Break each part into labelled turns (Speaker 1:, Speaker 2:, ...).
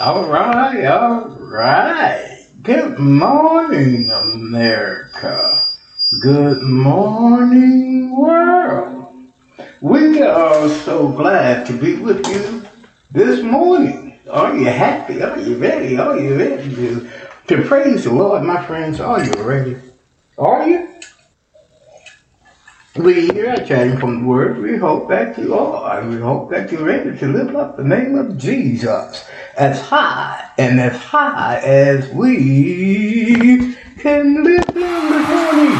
Speaker 1: All right, all right. Good morning, America. Good morning, world. We are so glad to be with you this morning. Are you happy? Are you ready? Are you ready to, to praise the Lord, my friends? Are you ready? Are you? We here at Chatting from the Word, we hope that you are. and We hope that you're ready to lift up the name of Jesus as high and as high as we can lift him this morning.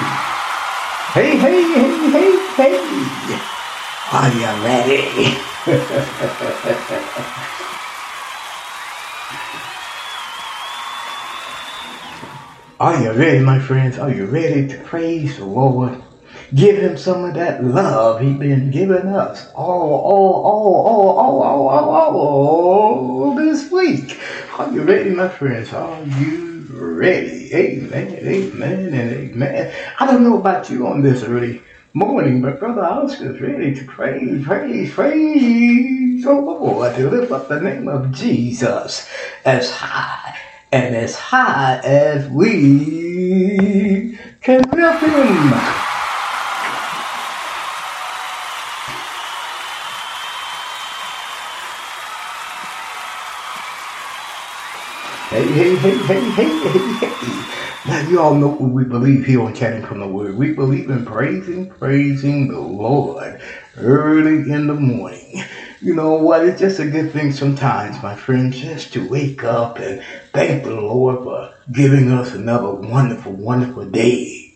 Speaker 1: Hey, hey, hey, hey, hey. Are you ready? Are you ready, my friends? Are you ready to praise the Lord? Give him some of that love he's been giving us all, all, all, all, all, all, all, all, all this week. Are you ready, my friends? Are you ready? Amen, amen, and amen. I don't know about you on this early morning, but Brother Oscar's ready to praise, praise, praise the Lord, to lift up the name of Jesus as high and as high as we can lift him. Hey, hey, hey, hey, hey, hey. Now, you all know what we believe here on Chatting from the Word. We believe in praising, praising the Lord early in the morning. You know what? It's just a good thing sometimes, my friends, just to wake up and thank the Lord for giving us another wonderful, wonderful day.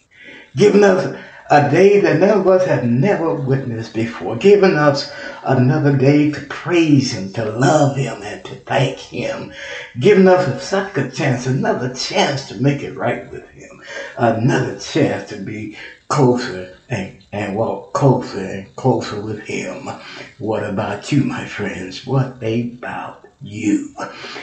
Speaker 1: Giving us a day that none of us have never witnessed before, giving us another day to praise Him, to love Him, and to thank Him, giving us such a chance, another chance to make it right with Him, another chance to be closer and, and walk closer and closer with Him. What about you, my friends? What about you.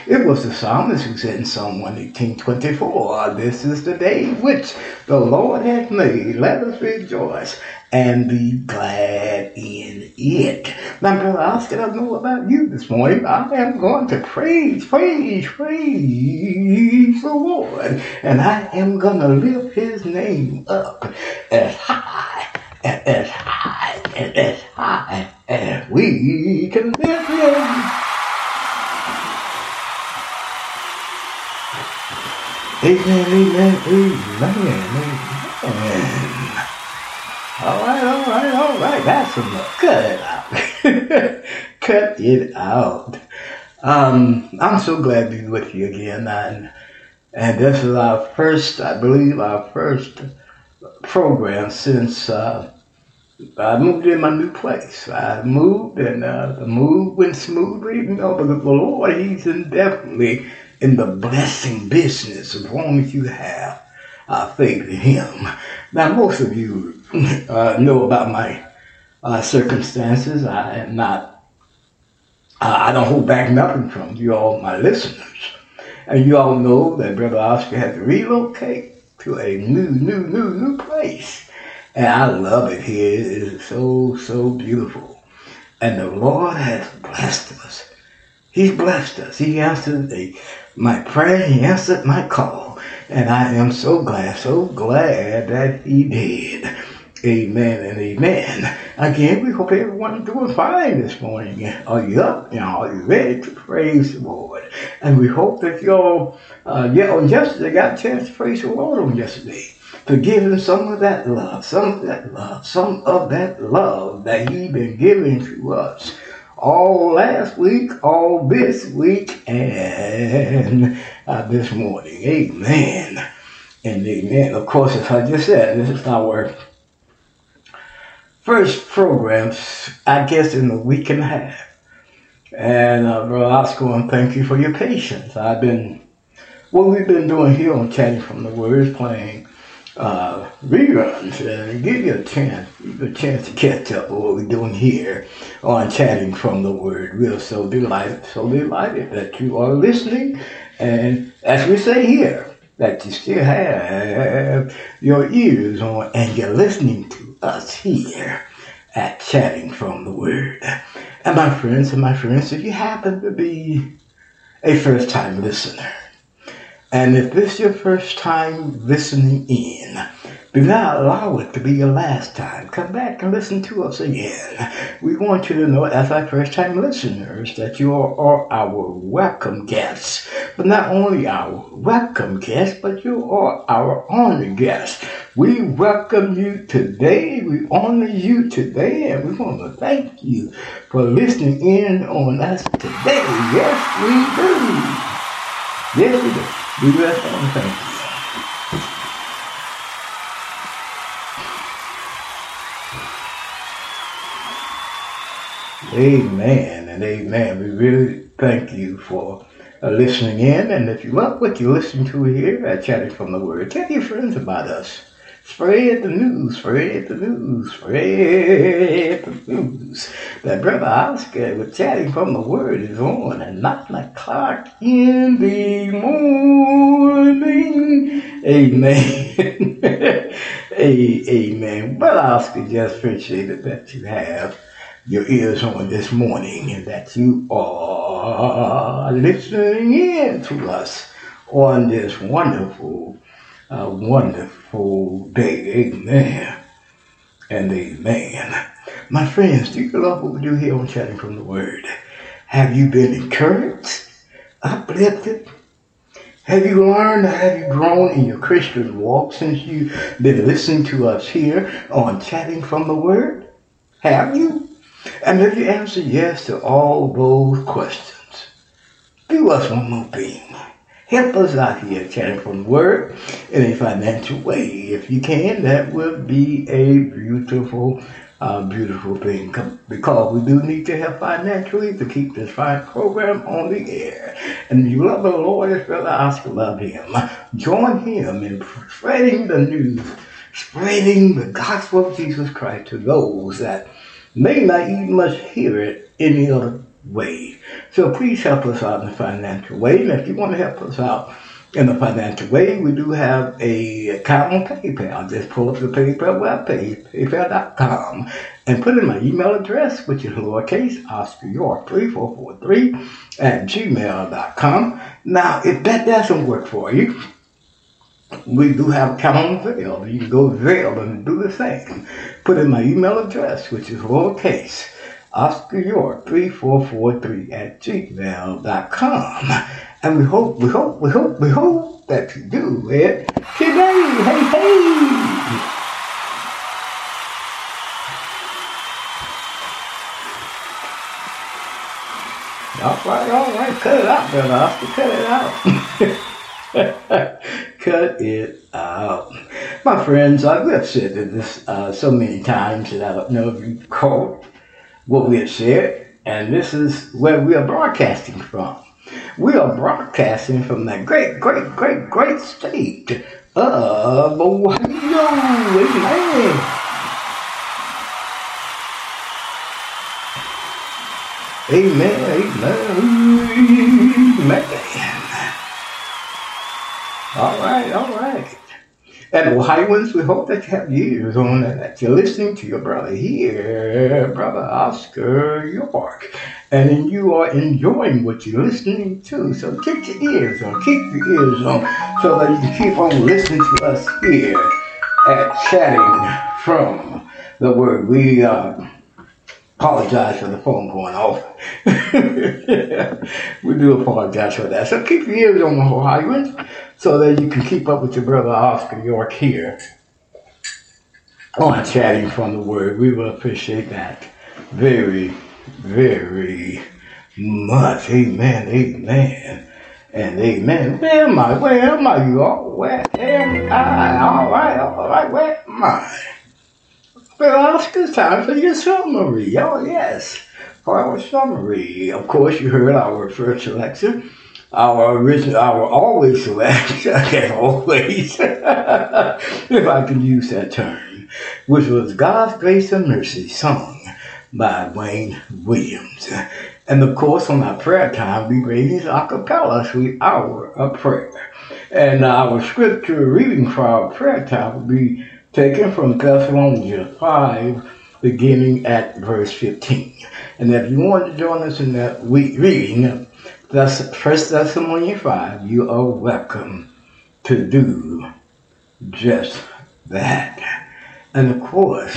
Speaker 1: It was the psalmist who said in Psalm 118.24, This is the day which the Lord hath made. Let us rejoice and be glad in it. Now, Brother Oscar, I know about you this morning. I am going to praise, praise, praise the Lord. And I am going to lift his name up as high, as high, as high as we can lift him. Amen, amen, amen, amen. All right, all right, all right. That's enough. Cut it out. Cut it out. Um, I'm so glad to be with you again, and and this is our first, I believe, our first program since uh, I moved in my new place. I moved, and uh, the move went smoothly. You know, but the Lord, He's indefinitely in the blessing business as long as you have uh, faith in Him. Now, most of you uh, know about my uh, circumstances. I am not, I don't hold back nothing from you all, my listeners. And you all know that Brother Oscar had to relocate to a new, new, new, new place. And I love it here. It is so, so beautiful. And the Lord has blessed us. He's blessed us. He answered a my prayer. He answered my call. And I am so glad, so glad that he did. Amen and amen. Again, we hope everyone's doing fine this morning. Are you up? You know, are you ready to praise the Lord? And we hope that y'all, uh, yeah, on yesterday got a chance to praise the Lord on yesterday. To give him some of that love, some of that love, some of that love that he been giving to us all last week, all this week, and uh, this morning. Amen. And amen. Of course, as I just said, this is our first programs, I guess, in a week and a half. And uh, Brother Oscar, and thank you for your patience. I've been, what we've been doing here on Chatting from the Word is playing uh, reruns and give you a chance, a chance to catch up with what we're doing here on Chatting from the Word. We're so delighted, so delighted that you are listening. And as we say here, that you still have your ears on and you're listening to us here at Chatting from the Word. And my friends and my friends, if you happen to be a first time listener, and if this is your first time listening in, do not allow it to be your last time. Come back and listen to us again. We want you to know, as our first time listeners, that you are, are our welcome guests. But not only our welcome guests, but you are our honored guests. We welcome you today. We honor you today, and we want to thank you for listening in on us today. Yes, we do. Yes, we do. We on thank you. Amen and amen. We really thank you for uh, listening in. And if you love what you listen to here at Chatting from the Word, tell your friends about us. Spread the news, spread the news, spread the news. That Brother Oscar with Chatting from the Word is on at 9 o'clock in the morning. Amen. Amen. Well, Oscar, just appreciate it that you have your ears on this morning and that you are listening in to us on this wonderful, uh, wonderful day. Amen. And amen. My friends, do you love what we do here on Chatting from the Word? Have you been encouraged, uplifted? Have you learned, have you grown in your Christian walk since you've been listening to us here on Chatting from the Word? Have you? And if you answer yes to all those questions, do us one more thing. Help us out here chatting from work in a financial way. If you can, that would be a beautiful, uh, beautiful thing because we do need to help financially to keep this fine program on the air. And if you love the Lord as well as love Him, join Him in spreading the news, spreading the gospel of Jesus Christ to those that may not even much hear it any other way. So please help us out in the financial way. And if you want to help us out in the financial way, we do have a account on PayPal. Just pull up the PayPal webpage, paypal.com, and put in my email address, which is lowercase Oscar York 3443 at gmail.com. Now, if that doesn't work for you, we do have account on Zelle. You can go to and do the same. Put in my email address, which is lowercase Oscar York 3443 at gmail.com. And we hope, we hope, we hope, we hope that you do it today. Hey, hey! All right, all right, cut it out, brother Oscar, cut it out. Cut it out. My friends, I've said this uh, so many times that I don't know if you caught what we have said, and this is where we are broadcasting from. We are broadcasting from the great, great, great, great state of Ohio. Amen. Amen. Amen. All right, all right. And Ohioans, we hope that you have ears on and that you're listening to your brother here, Brother Oscar York. And then you are enjoying what you're listening to. So keep your ears on, keep your ears on, so that you can keep on listening to us here at Chatting from the Word. We uh, apologize for the phone going off. we do apologize for that. So keep your ears on, the Ohioans so that you can keep up with your brother Oscar York here on Chatting from the Word. We will appreciate that very, very much. Amen, amen, and amen. Where am I? Where am I, you all? Where am I? All right, all right, where am I? Well, it's time for your summary. Oh, yes. For our summary, of course, you heard our first selection, our original, our always selection, as always, if I can use that term, which was God's Grace and Mercy sung by Wayne Williams. And of course, on our prayer time, we raise a cappella sweet hour of prayer. And our scripture reading for our prayer time will be taken from Thessalonians 5, beginning at verse 15. And if you want to join us in that week reading, that's 1 Thessalonians 5, you are welcome to do just that. And of course,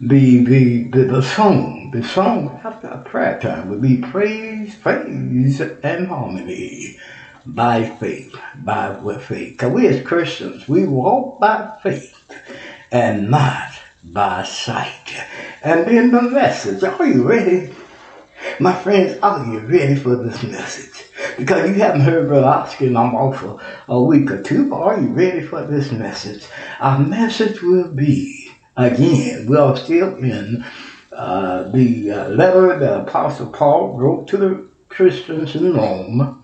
Speaker 1: the, the, the, the song, the song after prayer time would be praise, praise, and harmony by faith, by faith. Because we as Christians, we walk by faith and not by sight. And then the message, are you ready? My friends, are you ready for this message? Because you haven't heard Brother Oscar and I'm a week or two, but are you ready for this message? Our message will be Again, we are still in uh, the uh, letter that Apostle Paul wrote to the Christians in Rome,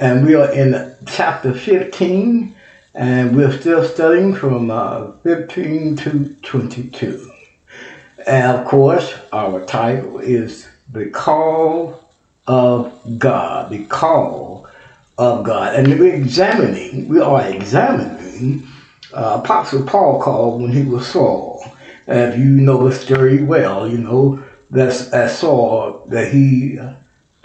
Speaker 1: and we are in chapter 15, and we're still studying from uh, 15 to 22. And of course, our title is The Call of God, the Call of God. And we're examining, we are examining uh, Apostle Paul called when he was Saul. And you know the story well, you know, that's I Saul that he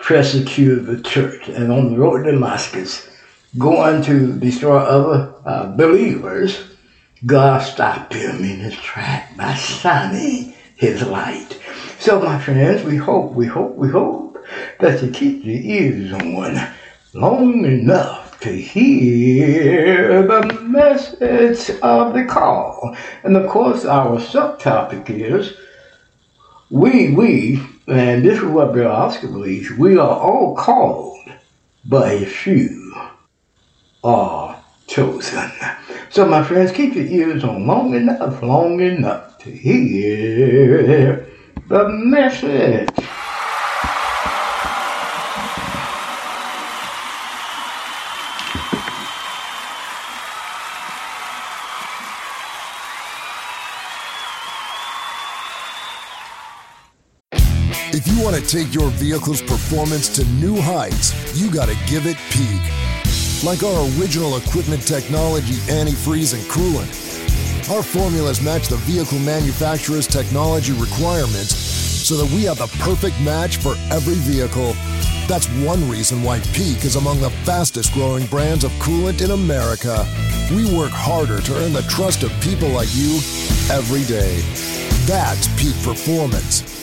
Speaker 1: persecuted the church. And on the road to Damascus, going to destroy other uh, believers, God stopped him in his track by shining his light. So, my friends, we hope, we hope, we hope that you keep your ears on long enough to hear the message of the call. And of course, our subtopic is we, we, and this is what Bill Oscar believes, we are all called, but a few are chosen. So, my friends, keep your ears on long enough, long enough to hear the message.
Speaker 2: Take your vehicle's performance to new heights, you got to give it peak. Like our original equipment technology, antifreeze, and coolant. Our formulas match the vehicle manufacturer's technology requirements so that we have the perfect match for every vehicle. That's one reason why Peak is among the fastest growing brands of coolant in America. We work harder to earn the trust of people like you every day. That's Peak Performance.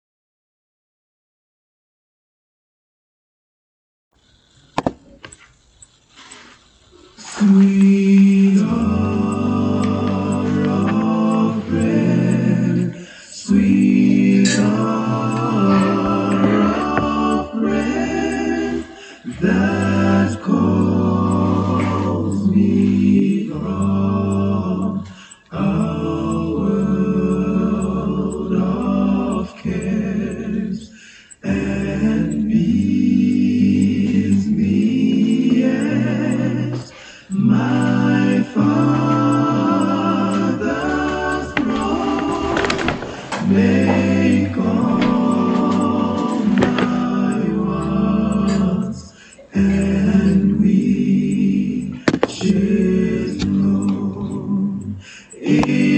Speaker 3: Sweet known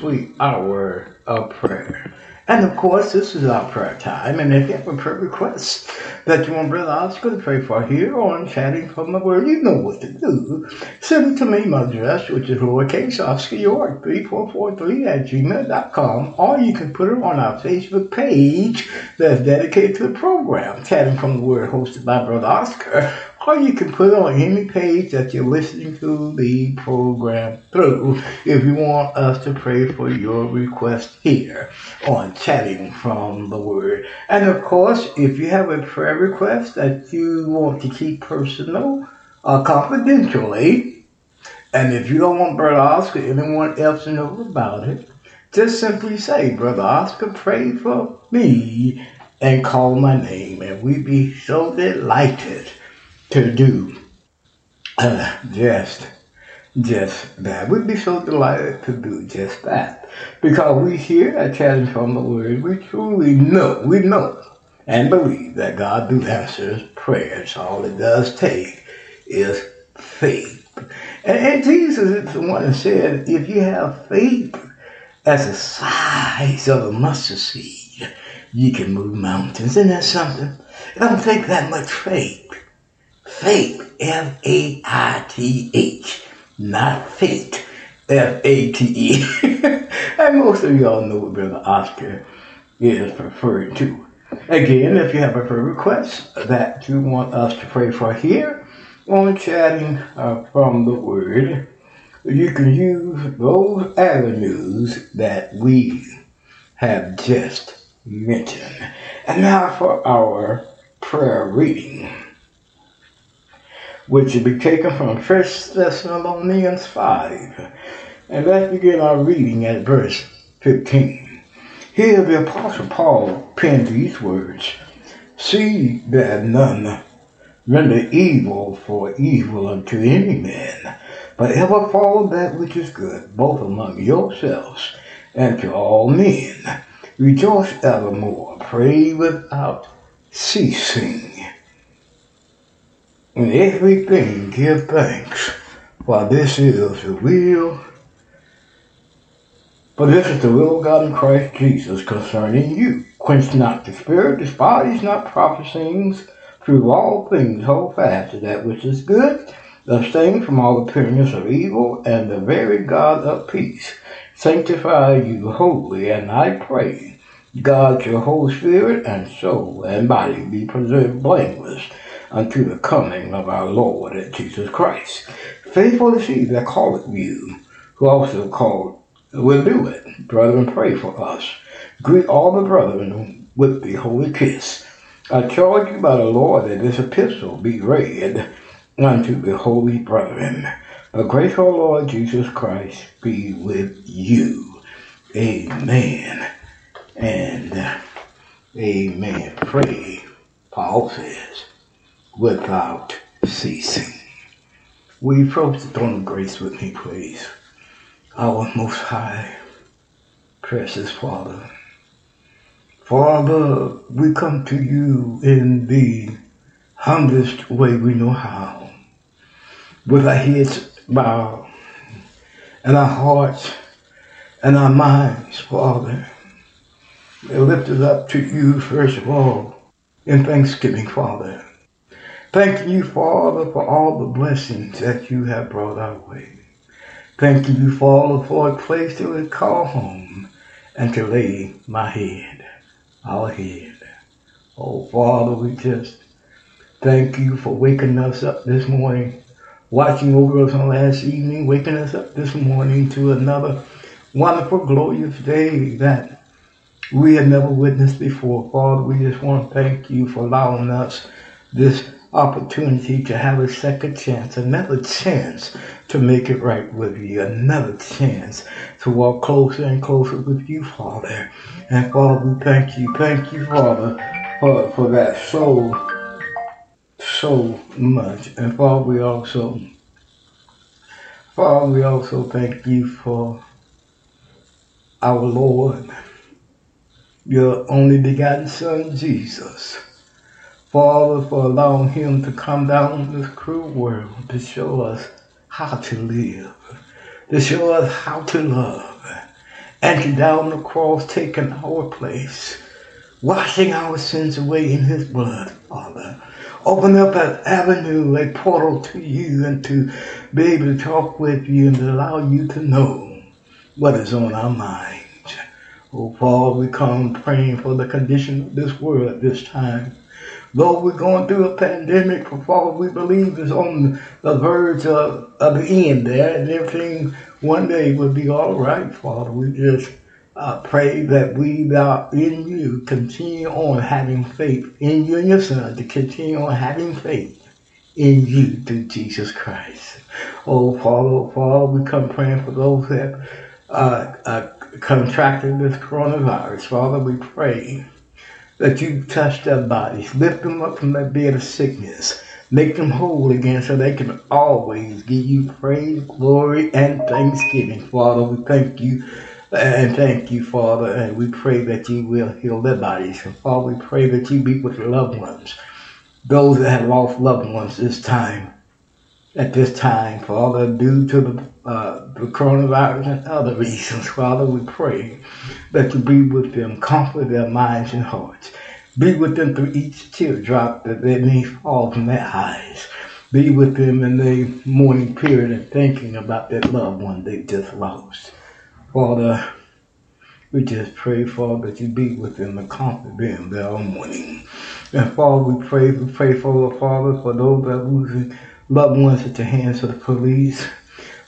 Speaker 3: Sweet Hour of Prayer.
Speaker 1: And of course, this is our prayer time. And if you have a prayer request that you want Brother Oscar to pray for here on Chatting from the Word, you know what to do. Send it to me, my address, which is lowercase Oscar York 3443 at gmail.com, or you can put it on our Facebook page that's dedicated to the program, Chatting from the Word, hosted by Brother Oscar, or you can put on any page that you're listening to the program through if you want us to pray for your request here on Chatting from the Word. And of course, if you have a prayer request that you want to keep personal or confidentially, and if you don't want Brother Oscar anyone else to know about it, just simply say, Brother Oscar, pray for me and call my name. And we'd be so delighted to do uh, just just that. We'd be so delighted to do just that. Because we here at Chatting from the Word, we truly know, we know and believe that God do answers prayers. All it does take is faith. And, and Jesus is the one that said, if you have faith as the size of a mustard seed, you can move mountains. Isn't that something? It don't take that much faith. Faith, F-A-I-T-H, not faith, F-A-T-E. and most of y'all know what Brother Oscar is referring to. Again, if you have a prayer request that you want us to pray for here on chatting uh, from the Word, you can use those avenues that we have just mentioned. And now for our prayer reading, which will be taken from 1 Thessalonians 5. And let's begin our reading at verse 15. Here the Apostle Paul penned these words See that none render evil for evil unto any man, but ever follow that which is good, both among yourselves and to all men. Rejoice evermore, pray without ceasing. In everything give thanks, for this is the will for this is the will of God in Christ Jesus concerning you. Quench not the spirit, despise not prophesying, through all things hold fast to that which is good, abstain from all appearance of evil, and the very God of peace sanctify you wholly, and I pray God your whole spirit and soul and body be preserved blameless unto the coming of our Lord Jesus Christ. Faithful is he that calleth you, who also called will do it. Brethren, pray for us. Greet all the brethren with the holy kiss. I charge you by the Lord that this epistle be read unto the holy brethren. The grace of our Lord Jesus Christ be with you. Amen. And amen. Pray, Paul says, without ceasing. We approach the throne of grace with me, please our most high, precious Father. Father, we come to you in the humblest way we know how, with our heads bowed and our hearts and our minds, Father. They lifted up to you, first of all, in thanksgiving, Father. Thank you, Father, for all the blessings that you have brought our way. Thank you, Father, for a place to call home and to lay my head, our head. Oh, Father, we just thank you for waking us up this morning, watching over us on last evening, waking us up this morning to another wonderful, glorious day that we had never witnessed before. Father, we just want to thank you for allowing us this opportunity to have a second chance, another chance to make it right with you, another chance to walk closer and closer with you, Father. And Father, we thank you, thank you, Father, for, for that so, so much. And Father, we also, Father, we also thank you for our Lord, your only begotten Son, Jesus Father, for allowing him to come down in this cruel world to show us how to live, to show us how to love, and to down the cross taking our place, washing our sins away in his blood, Father. Open up an avenue, a portal to you, and to be able to talk with you and to allow you to know what is on our minds. Oh, Father, we come praying for the condition of this world at this time. Though we're going through a pandemic, Father, we believe is on the verge of, of the end there, and everything one day will be all right, Father. We just uh, pray that we that in you continue on having faith in you and your Son, to continue on having faith in you through Jesus Christ. Oh, Father, oh, Father, we come praying for those that uh, uh, contracted this coronavirus. Father, we pray that you touch their bodies, lift them up from that bed of sickness. Make them whole again so they can always give you praise, glory, and thanksgiving. Father, we thank you and thank you, Father, and we pray that you will heal their bodies. And Father, we pray that you be with loved ones, those that have lost loved ones this time at this time, Father, due to the, uh, the coronavirus and other reasons. Father, we pray that you be with them, comfort their minds and hearts. Be with them through each teardrop that they may fall from their eyes. Be with them in the morning period and thinking about that loved one they just lost. Father, we just pray, Father, that you be with them and comfort them their mourning. And Father, we pray, we pray for the Father, for those that are losing loved ones at the hands of the police.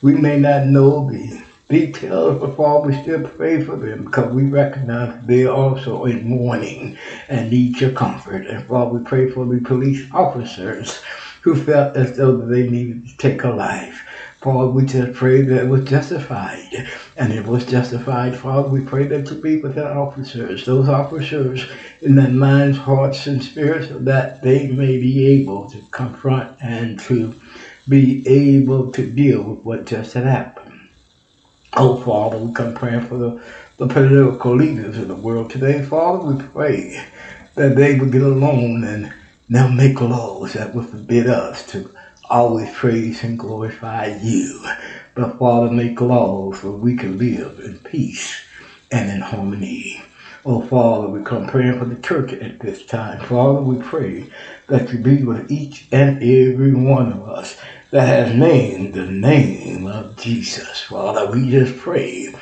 Speaker 1: We may not know the details, but we still pray for them because we recognize they are also in mourning and need your comfort. And Father, we pray for the police officers who felt as though they needed to take a life. Father, we just pray that it was justified. And it was justified, Father. We pray that you be with our officers, those officers in their minds, hearts, and spirits, that they may be able to confront and to be able to deal with what just had happened. Oh, Father, we come praying for the, the political leaders of the world today. Father, we pray that they will get along and now make laws that will forbid us to always praise and glorify you. But Father, make laws where we can live in peace and in harmony. Oh Father, we come praying for the church at this time. Father, we pray that you be with each and every one of us that has named the name of Jesus. Father, we just pray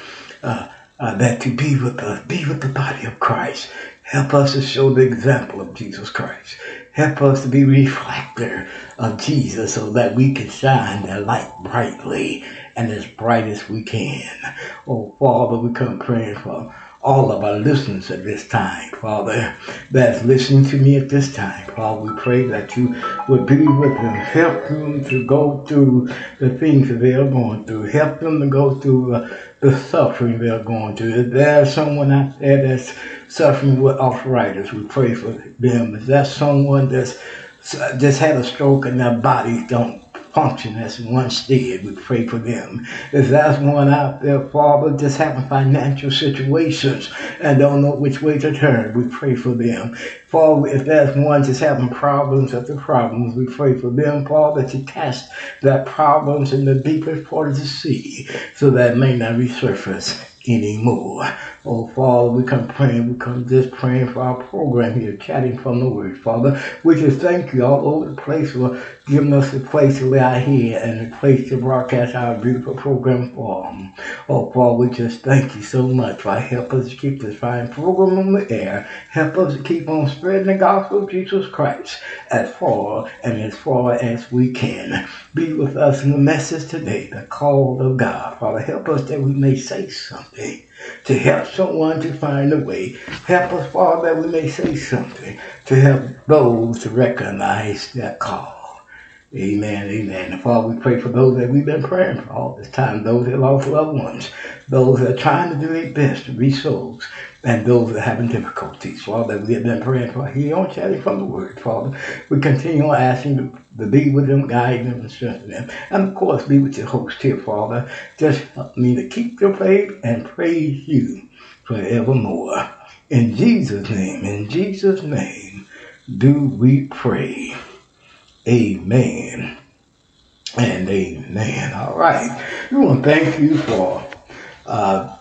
Speaker 1: uh, uh, that you be with us, be with the body of Christ. Help us to show the example of Jesus Christ. Help us to be reflector of Jesus so that we can shine that light brightly and as bright as we can. Oh, Father, we come praying for all of our listeners at this time, Father, that's listening to me at this time. Father, we pray that you would be with them, help them to go through the things that they are going through, help them to go through uh, the suffering they're going through. If there's someone out there that's suffering with arthritis, we pray for them. If that's someone that's just had a stroke and their bodies don't function as one stead. We pray for them. If that's one out there, Father, just having financial situations and don't know which way to turn, we pray for them. Father, if there's one just having problems after problems, we pray for them, Father, you cast their problems in the deepest part of the sea so that may not resurface anymore. Oh, Father, we come praying, we come just praying for our program here, chatting from the Word, Father. We just thank you all over the place for giving us a place to lay our and a place to broadcast our beautiful program from. Oh, Father, we just thank you so much for help us to keep this fine program on the air. Help us to keep on spreading the gospel of Jesus Christ as far and as far as we can. Be with us in the message today, the call of God. Father, help us that we may say something to help someone to find a way. Help us, Father, that we may say something to help those to recognize that call. Amen, amen. And Father, we pray for those that we've been praying for all this time, those that lost loved ones, those that are trying to do their best to reach souls, and those that are having difficulties, Father, we have been praying for on Chatting from the Word, Father. We continue on asking to, to be with them, guide them, and strengthen them. And of course, be with your host here, Father. Just help me to keep your faith and praise you forevermore. In Jesus' name, in Jesus' name, do we pray. Amen and amen. All right. We want to thank you for uh,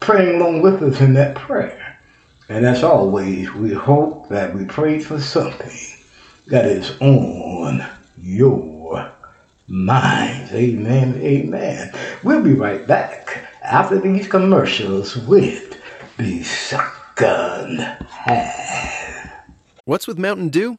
Speaker 1: praying along with us in that prayer. And as always, we hope that we pray for something that is on your minds. Amen. Amen. We'll be right back after these commercials with the half.
Speaker 4: What's with Mountain Dew?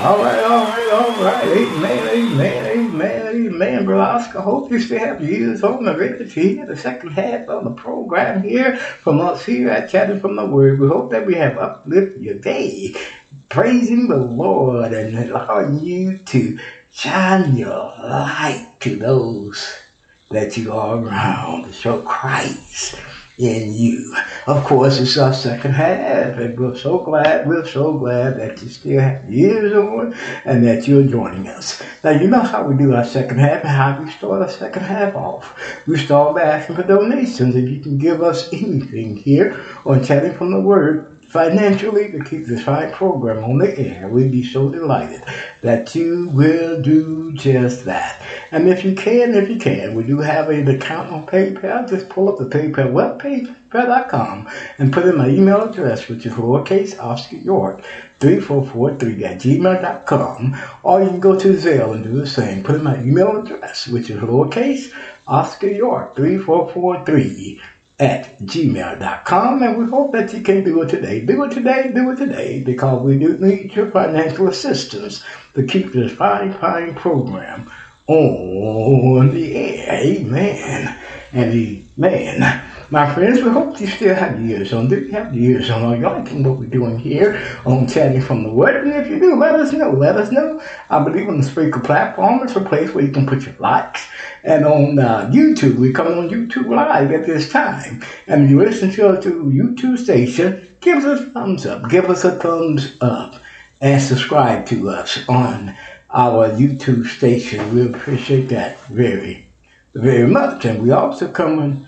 Speaker 1: All right, all right, all right. Amen, amen, amen, amen, Brother Oscar. Hope you still have years ears on ready to hear the second half of the program here from us here at Chatting from the Word. We hope that we have uplifted your day, praising the Lord and allowing you to shine your light to those that you are around show Christ in you. Of course, it's our second half, and we're so glad, we're so glad that you still have years ears on and that you're joining us. Now, you know how we do our second half and how we start our second half off. We start by asking for donations. If you can give us anything here on Chatting from the Word, financially to keep this fine program on the air. We'd be so delighted that you will do just that. And if you can, if you can, we do have an account on PayPal. Just pull up the PayPal webpage, paypal.com, and put in my email address, which is lowercase Oscar York. 3443 at gmail.com, or you can go to Zelle and do the same. Put in my email address, which is lowercase Oscar York 3443 at gmail.com and we hope that you can do it today. Do it today, do it today, because we do need your financial assistance to keep this fine, fine program on the air. Amen. And amen. My friends, we hope you still have years on. Do you have years ears on? Are you liking what we're doing here on Chatting from the Word? And if you do, let us know. Let us know. I believe on the Spreaker platform, it's a place where you can put your likes. And on uh, YouTube, we come on YouTube Live at this time. And you listen to us to YouTube station, give us a thumbs up. Give us a thumbs up. And subscribe to us on our YouTube station. We appreciate that very, very much. And we also come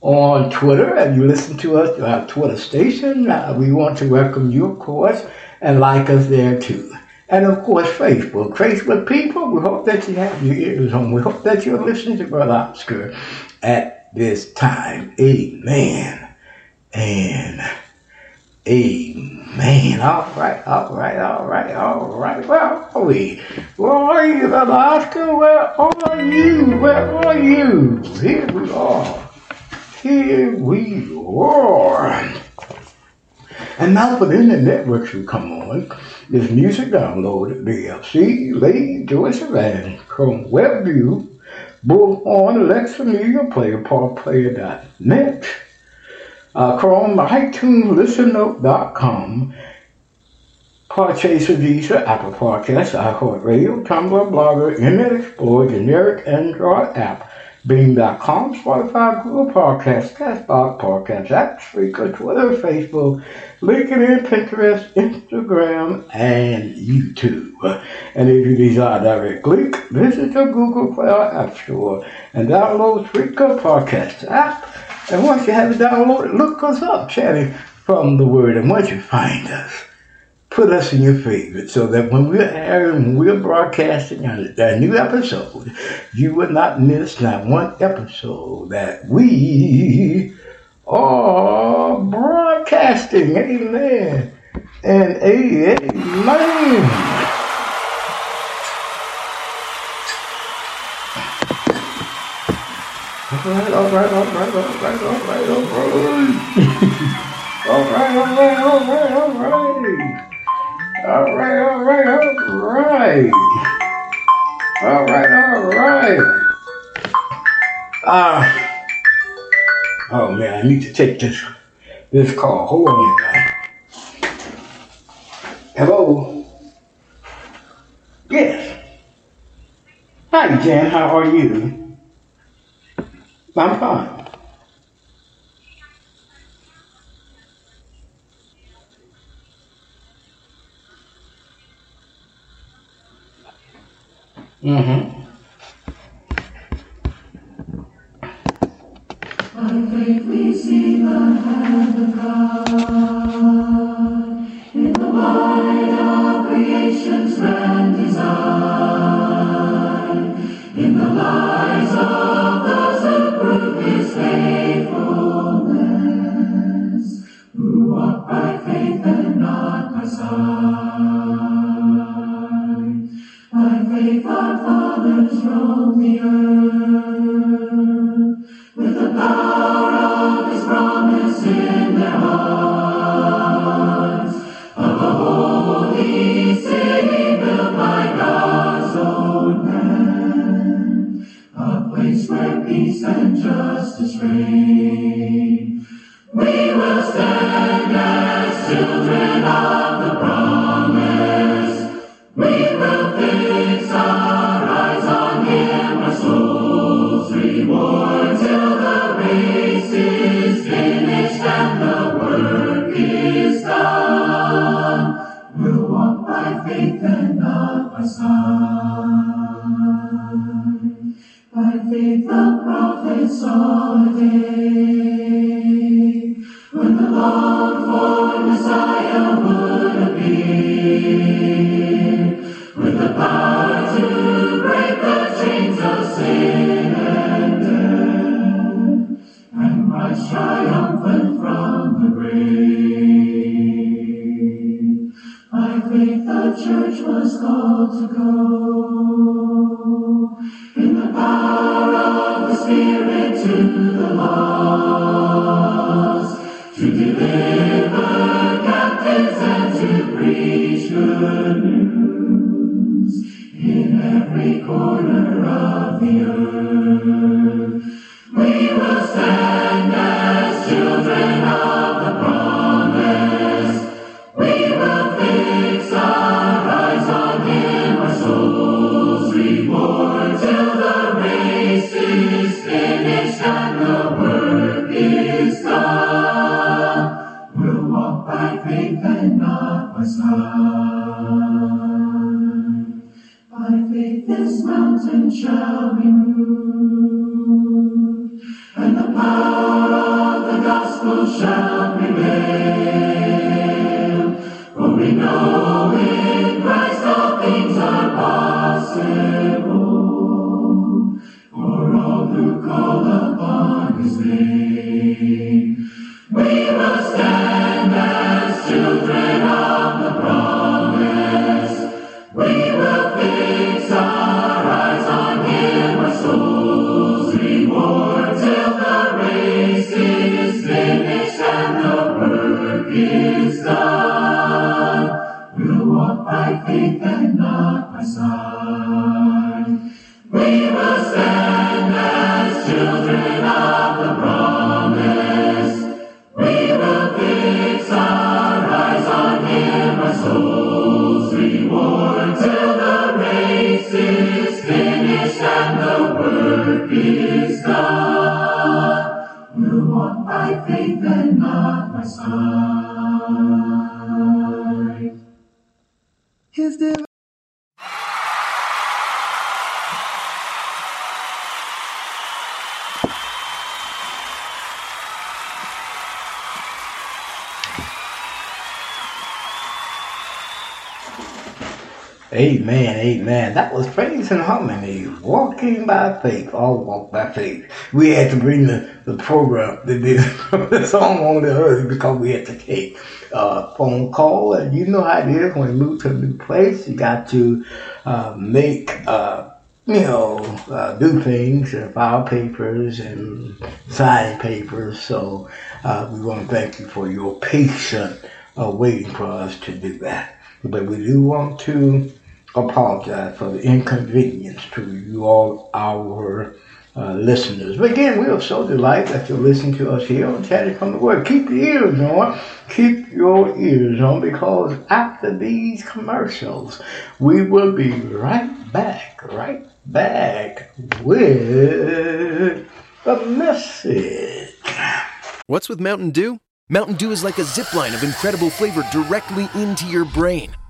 Speaker 1: on Twitter, and you listen to us to our Twitter station. Uh, we want to welcome you, of course, and like us there too. And of course, Facebook. Facebook people, we hope that you have your ears on. We hope that you're listening to Brother Oscar at this time. Amen. And amen. All right, all right, all right, all right. Where are we? Where are you, Brother Oscar? Where are you? Where are you? Here we are. Here we are. And now for the internet networks we come on, there's music downloaded via C, Lady, Joyce Van, from WebView, Bullhorn, Alexa Media Player, PaulPlayer.net, uh, Chrome, iTunes, ListenNote.com, Podchaser, Deezer, Apple Podcasts, iHeartRadio, Tumblr, Blogger, Internet Explorer, generic Android app, Bing.com, Spotify, Google Podcasts, Castbox, Podcast Spreaker, Twitter, Facebook, LinkedIn, Pinterest, Instagram, and YouTube. And if you desire direct link, visit the Google Play or App Store and download Spreaker Podcast app. And once you have it downloaded, look us up, chatting from the Word. And once you find us, put us in your favorites so that when we're airing, when we're broadcasting a new episode, you will not miss not one episode that we are broadcasting. Amen. And amen. All right, all right, all right, all right, all right. all right, all right, all right, all right. All right, all right, all right. All right, all right.
Speaker 3: Anyway. Uh, oh man, I need to take this this call. Hold on. Hello. Yes. Hi, Jan. How are you? I'm fine. Mm-hmm. Amen, amen. That was praise and harmony, walking by faith, all walk by faith. We had to bring the, the program, the, the, song on the earth because we had to take a phone call. And you know how it is when you move to a new place, you got to uh, make, uh, you know, uh, do things and file papers and sign papers. So uh, we want to thank you for your patience waiting for us to do that. But we do want to
Speaker 1: apologize for the inconvenience to you all, our uh, listeners. But again, we are so delighted that you're listening to us here on Chatting from the Word. Keep your ears on. Keep your ears on because after these commercials, we will be right back, right back with a message.
Speaker 4: What's with Mountain Dew? Mountain Dew is like a zip line of incredible flavor directly into your brain.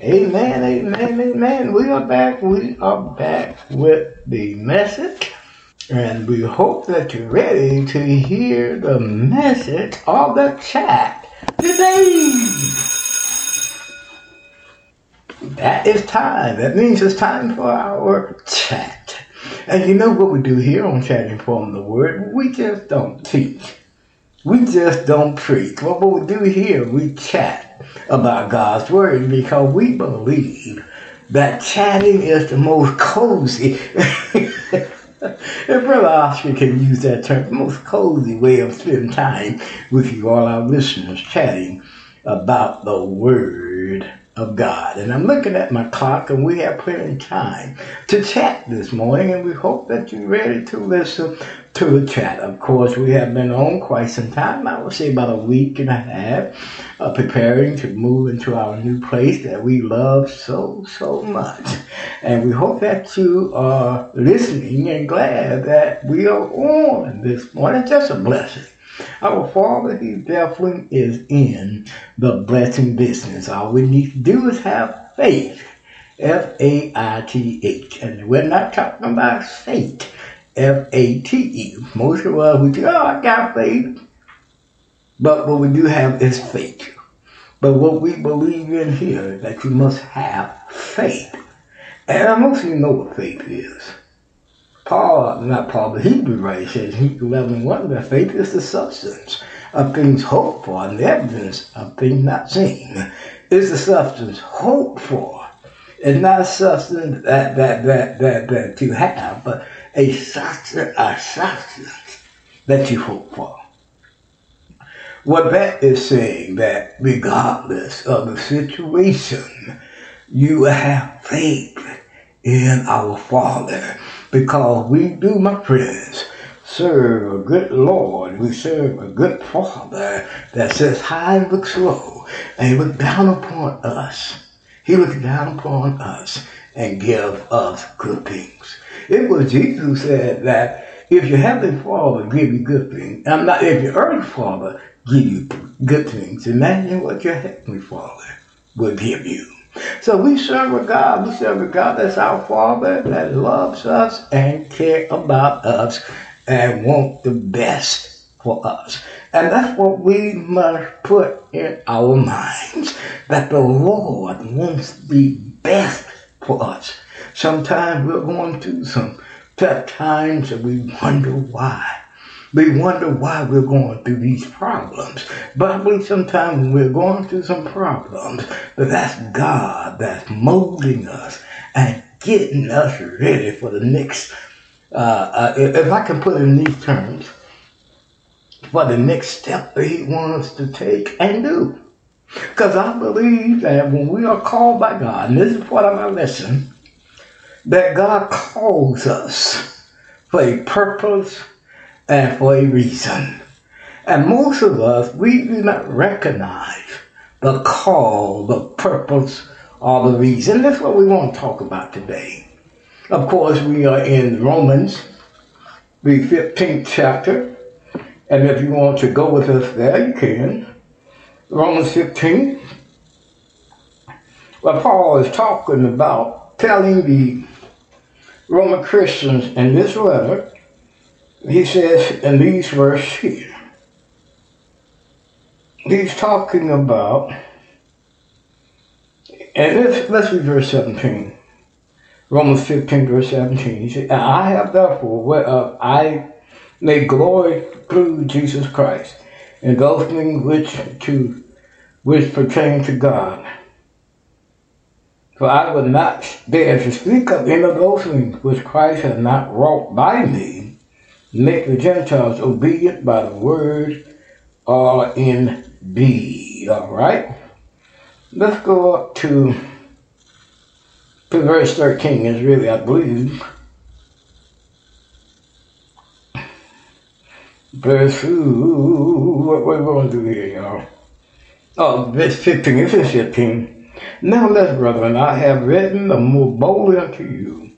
Speaker 1: Amen, amen, amen. We are back. We are back with the message. And we hope that you're ready to hear the message of the chat today. That is time. That means it's time for our chat. And you know what we do here on Chatting from the Word? We just don't teach. We just don't preach. What we do here, we chat about God's Word because we believe that chatting is the most cozy. if Brother Oscar can use that term, the most cozy way of spending time with you, all our listeners, chatting about the Word of God. And I'm looking at my clock, and we have plenty of time to chat this morning, and we hope that you're ready to listen to the chat. Of course, we have been on quite some time, I would say about a week and a half, uh, preparing to move into our new place that we love so, so much. And we hope that you are listening and glad that we are on this morning. Just a blessing. Our Father, He definitely is in the blessing business. All we need to do is have faith. F A I T H. And we're not talking about faith. F A T E. Most of us, we say, oh, I got faith. But what we do have is faith. But what we believe in here is that you must have faith. And most of you know what faith is. Paul, not Paul, but Hebrew writer says, Hebrew 11 1, that faith is the substance of things hoped for and the evidence of things not seen. It's the substance hoped for. It's not a substance that, that, that, that, that you have, but a substance, a substance that you hope for. What that is saying that regardless of the situation, you have faith in our Father because we do, my friends, serve a good Lord. We serve a good Father that says high and looks low and he looks down upon us. He looks down upon us and give us good things. It was Jesus who said that if your heavenly Father give you good things, I'm not if your earthly Father give you good things, imagine what your heavenly Father will give you. So we serve a God, we serve a God that's our Father that loves us and care about us and want the best for us. And that's what we must put in our minds, that the Lord wants the best for us. Sometimes we're going through some tough times and we wonder why. We wonder why we're going through these problems. But believe sometimes we're going through some problems, that that's God that's molding us and getting us ready for the next, uh, uh, if I can put it in these terms, for the next step that He wants us to take and do. Because I believe that when we are called by God, and this is part of my lesson, that God calls us for a purpose and for a reason. And most of us, we do not recognize the call, the purpose, or the reason. That's what we want to talk about today. Of course, we are in Romans the 15th chapter. And if you want to go with us there, you can. Romans 15. Well, Paul is talking about telling the Roman Christians in this letter, he says in these verses here, he's talking about, and let's, let's read verse 17. Romans 15, verse 17. He said, I have therefore, whereof I may glory through Jesus Christ, in those things which to which pertain to God. For I would not dare to speak of things which Christ has not wrought by me, make the Gentiles obedient by the word or in deed. All right? Let's go up to, to verse 13 is really, I believe. Verse, ooh, what, what are we going to do here, y'all? Oh, verse 15, this is 15. Nevertheless, brethren, I have written the more boldly unto you,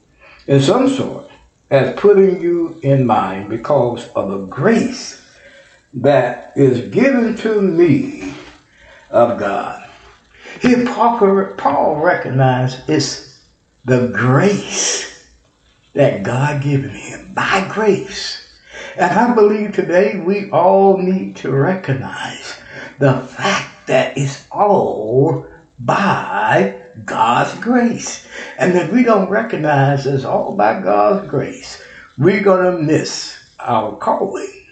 Speaker 1: in some sort, as putting you in mind because of the grace that is given to me of God. Here, Paul recognized it's the grace that God given him by grace. And I believe today we all need to recognize the fact that it's all by God's grace. And if we don't recognize it's all by God's grace, we're going to miss our calling.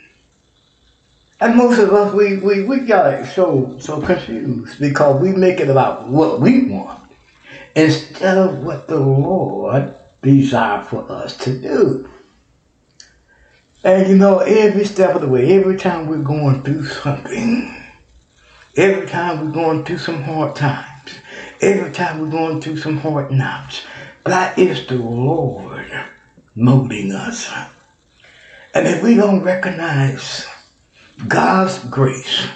Speaker 1: And most of us, we, we, we got so, so confused because we make it about what we want instead of what the Lord desires for us to do. And you know, every step of the way, every time we're going through something, every time we're going through some hard times, every time we're going through some hard knocks. That is the Lord molding us. And if we don't recognize God's grace,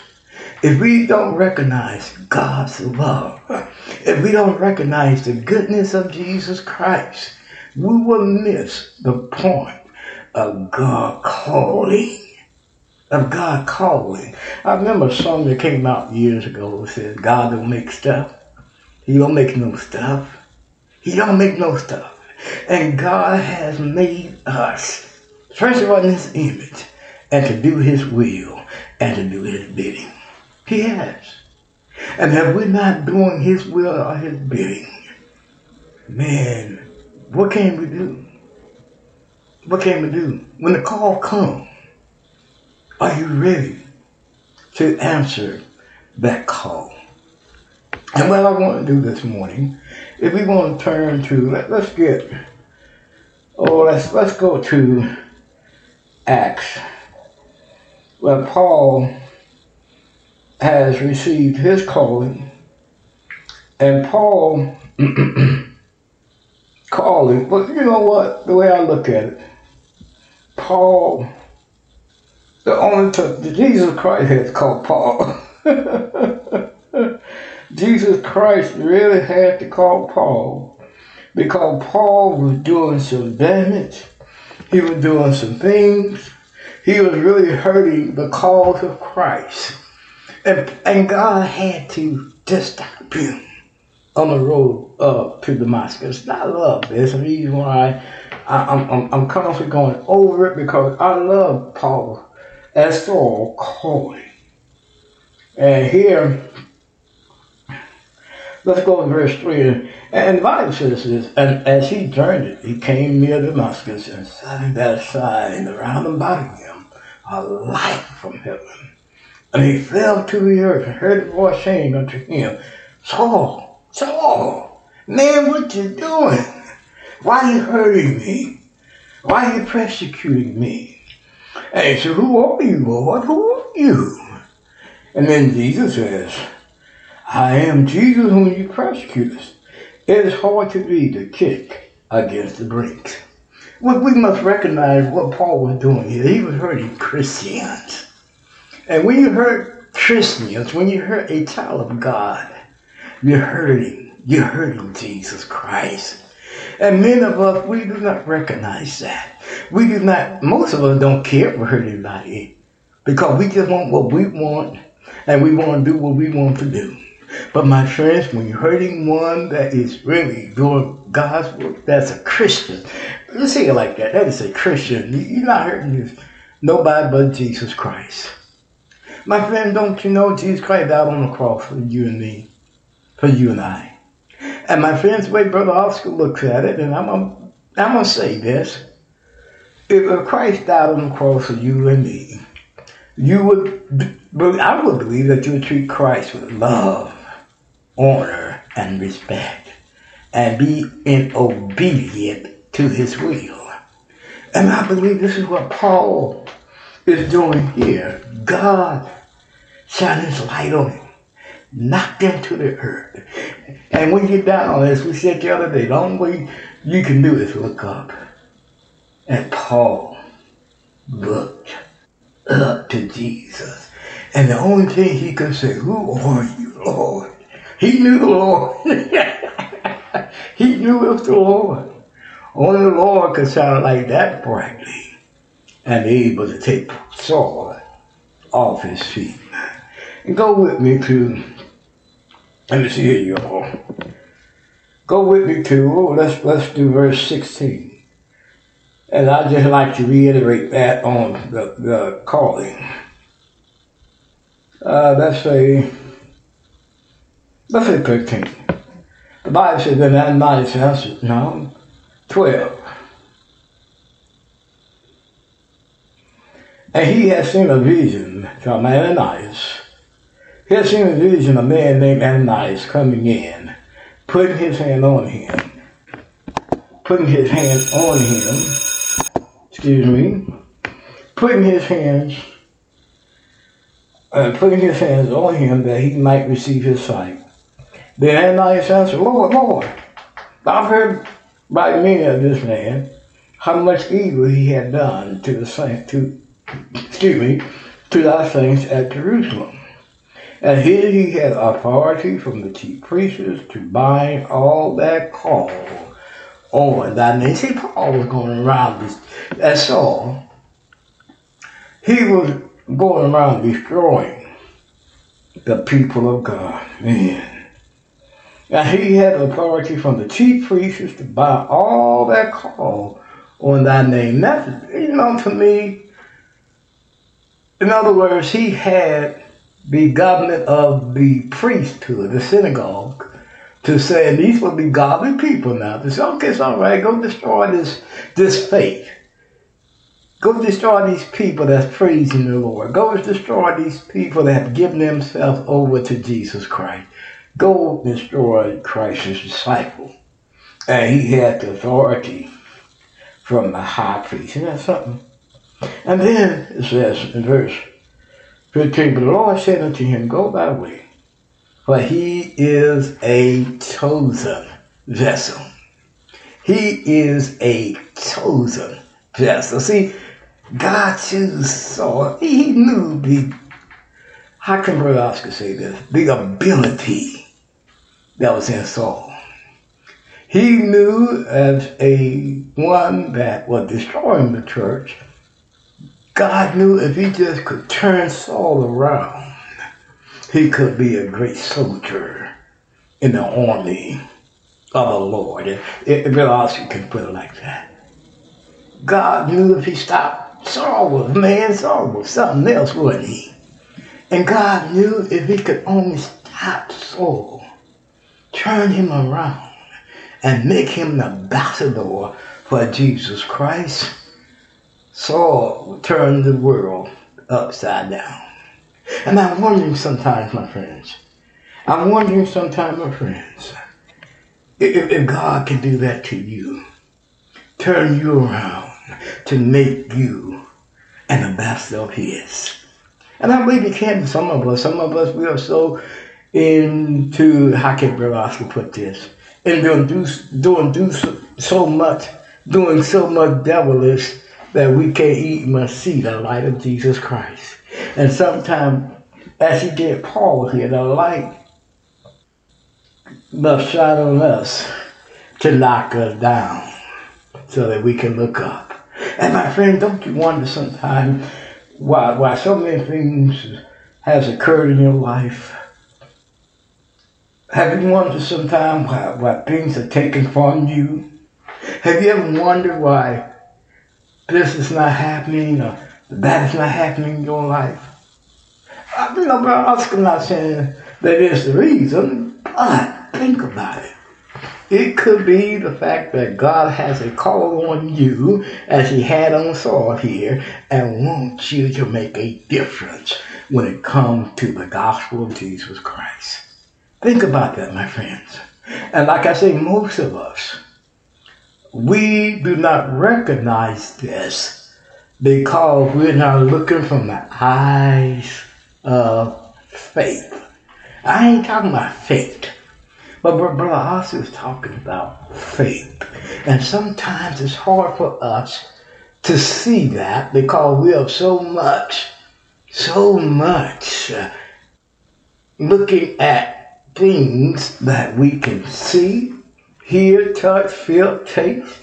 Speaker 1: if we don't recognize God's love, if we don't recognize the goodness of Jesus Christ, we will miss the point of God calling. Of God calling. I remember a song that came out years ago that said, God don't make stuff. He don't make no stuff. He don't make no stuff. And God has made us, first of all, in his image, and to do his will and to do his bidding. He has. And if we're not doing his will or his bidding, man, what can we do? What can we do? When the call comes, are you ready to answer that call? And what I want to do this morning, if we want to turn to, let, us get, oh, let's let's go to Acts, where Paul has received his calling, and Paul calling. But you know what? The way I look at it, Paul, the only t- Jesus Christ has called Paul. Jesus Christ really had to call Paul because Paul was doing some damage. He was doing some things. He was really hurting the cause of Christ. And, and God had to just stop him on the road up to Damascus. I love this. The reason why I, am I'm, I'm constantly going over it because I love Paul as Saul calling. And here Let's go to verse 3. And the Bible says this, and as he turned it, he came near Damascus, and suddenly there shined around about him a light from heaven. And he fell to the earth and heard a voice saying unto him, Saul, Saul, man, what you doing? Why are you hurting me? Why are you persecuting me? And he said, Who are you, Lord? Who are you? And then Jesus says, I am Jesus whom you persecute us. It is hard to be the kick against the bricks. What we must recognize what Paul was doing here. He was hurting Christians. And when you hurt Christians, when you hurt a child of God, you're hurting. You're hurting Jesus Christ. And many of us, we do not recognize that. We do not, most of us don't care for hurting anybody because we just want what we want and we want to do what we want to do. But my friends, when you're hurting one that is really doing God's work, that's a Christian. Let's say it like that. That is a Christian. You're not hurting nobody but Jesus Christ. My friend, don't you know Jesus Christ died on the cross for you and me, for you and I. And my friends, the way Brother Oscar looks at it, and I'm gonna, I'm gonna say this: if Christ died on the cross for you and me, you would, I would believe that you would treat Christ with love, honor, and respect, and be in obedient to His will. And I believe this is what Paul is doing here. God shine His light on him, knocked him to the earth. And when you're down, as we said the other day, the only way you can do is look up. And Paul looked up to Jesus. And the only thing he could say, Who are you, Lord? He knew the Lord. he knew it was the Lord. Only the Lord could sound like that brightly and able to take Saul off his feet. And go with me to, let me see here, y'all. Go with me to, oh, let's, let's do verse 16. And I'd just like to reiterate that on the, the calling. Uh, let's say, let's say 13. The Bible says, that then Ananias answered, no, 12. And he had seen a vision from Ananias. He had seen a vision of a man named Ananias coming in, putting his hand on him, putting his hand on him, excuse me, putting his hands, uh, putting his hands on him that he might receive his sight. Then Ananias answered, Lord, Lord, I've heard by many of this man how much evil he had done to the saints, to, excuse me, to thy saints at Jerusalem. And here he had authority from the chief priests to bind all that call on thy name. See, Paul was going around this that's all. He was going around destroying the people of God. Man. And he had authority from the chief priests to buy all that call on thy name. That's, you know, to me, in other words, he had the government of the priesthood, the synagogue, to say these will be godly people now. To say, okay, it's all right, go destroy this, this faith. Go destroy these people that's praising the Lord. Go destroy these people that have given themselves over to Jesus Christ. Go destroy Christ's disciple. And he had the authority from the high priest. Isn't that something? And then it says in verse 15, But the Lord said unto him, Go thy way, for he is a chosen vessel. He is a chosen vessel. See, God chose Saul. He knew the, how can Brother Oscar say this? The ability that was in Saul. He knew as a one that was destroying the church, God knew if he just could turn Saul around, he could be a great soldier in the army of the Lord. If Brother Oscar can put it like that. God knew if he stopped Saul was man, Saul was something else, wasn't he? And God knew if he could only stop Saul, turn him around, and make him the ambassador for Jesus Christ, Saul would turn the world upside down. And I'm wondering sometimes, my friends, I'm wondering sometimes, my friends, if, if God can do that to you, turn you around to make you an ambassador of His. And I believe He can some of us. Some of us, we are so into, how can Brother put this? And doing, do, doing do so, so much, doing so much devilish that we can't even see the light of Jesus Christ. And sometimes, as he did Paul here, the light must shine on us to knock us down so that we can look up. And my friend, don't you wonder sometimes why, why so many things has occurred in your life? Have you wondered sometimes why, why things are taken from you? Have you ever wondered why this is not happening or that is not happening in your life? I, you know, I'm not saying that is the reason, but think about it. It could be the fact that God has a call on you, as He had on Saul here, and wants you to make a difference when it comes to the gospel of Jesus Christ. Think about that, my friends. And like I say, most of us, we do not recognize this because we're not looking from the eyes of faith. I ain't talking about faith. But Brother Ossie is talking about faith. And sometimes it's hard for us to see that because we have so much, so much uh, looking at things that we can see, hear, touch, feel, taste.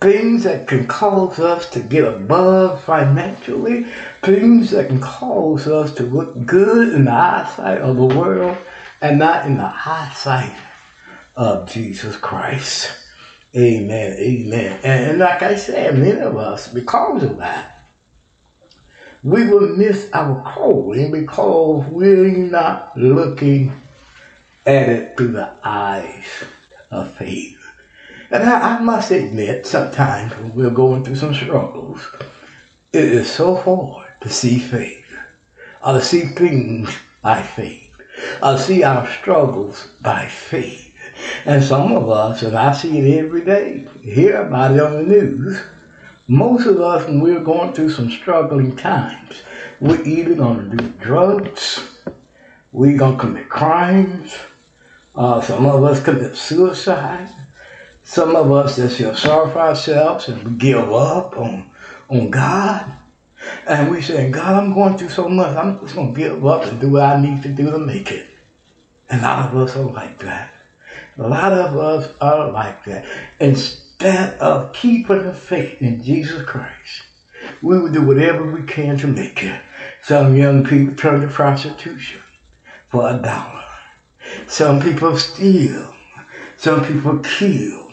Speaker 1: Things that can cause us to get above financially, things that can cause us to look good in the eyesight of the world and not in the eyesight of Jesus Christ. Amen. Amen. And like I said, many of us, because of that, we will miss our calling because we're not looking at it through the eyes of faith. And I, I must admit, sometimes when we're going through some struggles, it is so hard to see faith, or to see things by faith, or see our struggles by faith. And some of us, and I see it every day, hear about it on the news, most of us, when we're going through some struggling times, we're either going to do drugs, we're going to commit crimes, uh, some of us commit suicide, some of us just feel sorry for ourselves and give up on, on God. And we say, God, I'm going through so much, I'm just going to give up and do what I need to do to make it. And a lot of us are like that. A lot of us are like that. Instead of keeping the faith in Jesus Christ, we will do whatever we can to make it. Some young people turn to prostitution for a dollar. Some people steal. Some people kill.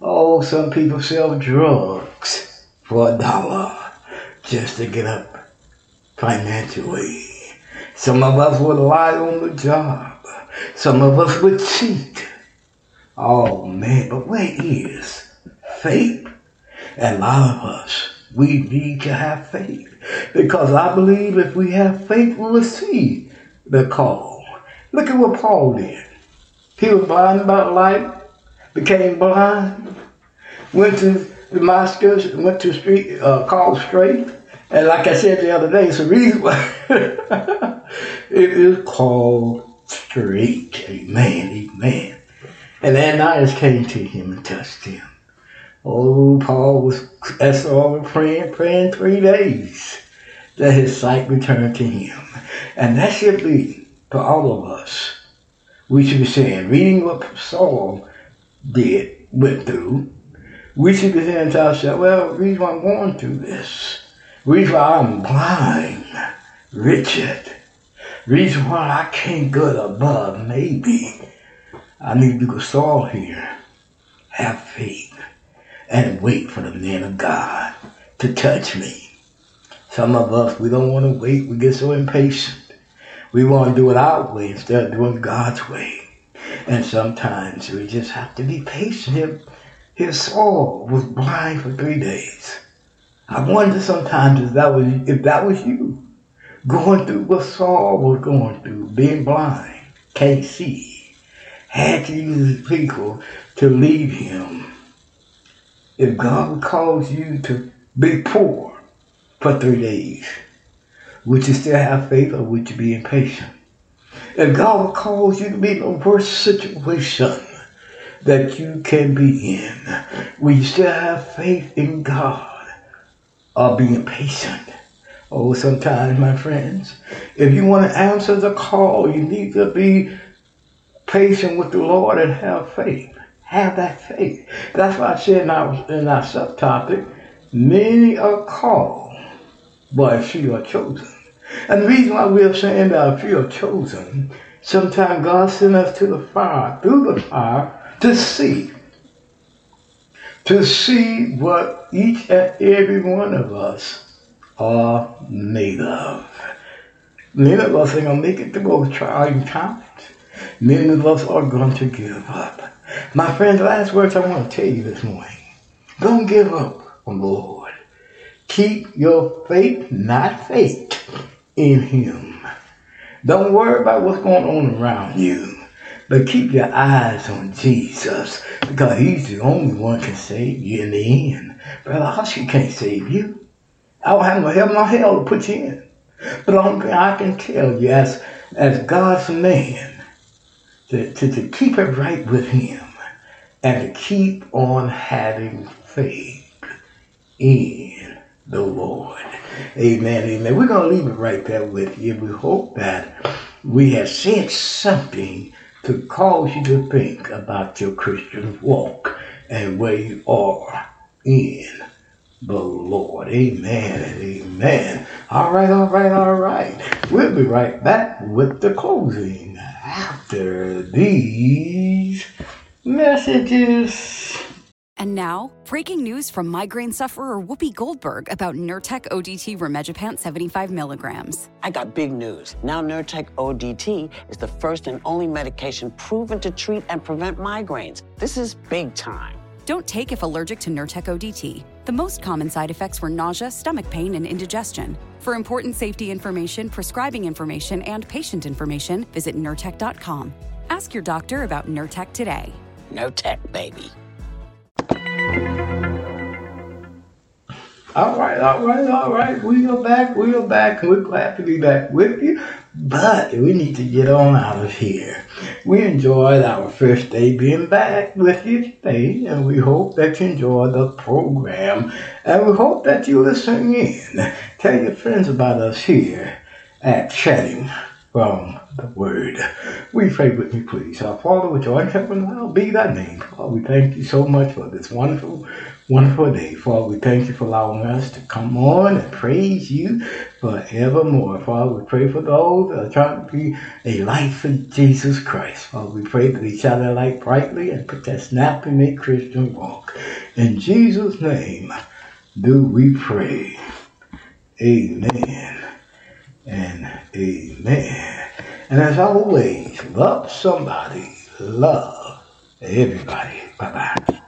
Speaker 1: Oh, some people sell drugs for a dollar just to get up financially. Some of us would lie on the job. Some of us would cheat. Oh man, but where is faith? And a lot of us, we need to have faith. Because I believe if we have faith, we will see the call. Look at what Paul did. He was blind about light, became blind, went to Damascus, went to street uh, called straight. And like I said the other day, it's a reason why it is called straight. Amen, amen. And Ananias came to him and touched him. Oh, Paul was that's all praying, praying three days that his sight returned to him. And that should be for all of us. We should be saying, reading what Saul did, went through, we should be saying to ourselves, well, the reason why I'm going through this, the reason why I'm blind, Richard, reason why I can't go above, maybe I need to go Saul here. Have faith and wait for the man of God to touch me. Some of us, we don't want to wait. We get so impatient. We want to do it our way instead of doing God's way. And sometimes we just have to be patient. His Saul was blind for three days. I wonder sometimes if that was if that was you going through what Saul was going through, being blind, can't see, had to use his people to lead him. If God calls you to be poor for three days, would you still have faith or would you be impatient? If God calls you to be in the worst situation that you can be in, will you still have faith in God or be impatient? Oh, sometimes, my friends, if you want to answer the call, you need to be patient with the Lord and have faith. Have that faith. That's why I said in our, in our subtopic, many are called, but few are chosen. And the reason why we're saying that if you are chosen, sometimes God sent us to the fire, through the fire, to see. To see what each and every one of us are made of. Many of us are going to make it through those trying times. Many of us are going to give up. My friends, last words I want to tell you this morning. Don't give up on the Lord. Keep your faith, not faith, in Him. Don't worry about what's going on around you, but keep your eyes on Jesus because He's the only one can save you in the end. Brother Hush, can't save you. I don't have no heaven or hell to put you in. But only thing I can tell you as, as God's man, to, to, to keep it right with Him and to keep on having faith in the Lord. Amen, amen. We're going to leave it right there with you. We hope that we have said something to cause you to think about your Christian walk and where you are in the Lord. Amen amen. All right, all right, all right. We'll be right back with the closing after these messages.
Speaker 5: And now, breaking news from migraine sufferer Whoopi Goldberg about Nurtec ODT Rimegepant 75 milligrams.
Speaker 6: I got big news. Now Nurtec ODT is the first and only medication proven to treat and prevent migraines. This is big time.
Speaker 5: Don't take if allergic to Nurtec ODT. The most common side effects were nausea, stomach pain, and indigestion. For important safety information, prescribing information, and patient information, visit Nurtec.com. Ask your doctor about Nurtec today.
Speaker 6: Nurtec, baby.
Speaker 1: All right, all right, all right. We are back. We are back. We're glad to be back with you. But we need to get on out of here. We enjoyed our first day being back with you today, and we hope that you enjoy the program. And we hope that you listen in. Tell your friends about us here at Chatting from the Word. We pray with me, please. Our Father, which art in heaven, hallowed be thy name. Father, we thank you so much for this wonderful, wonderful day. Father, we thank you for allowing us to come on and praise you forevermore. Father, we pray for those that are trying to be a light for Jesus Christ. Father, we pray that they shine their light brightly and put that snap and make Christian walk. In Jesus' name do we pray. Amen and amen. And as always, love somebody, love everybody. Bye bye.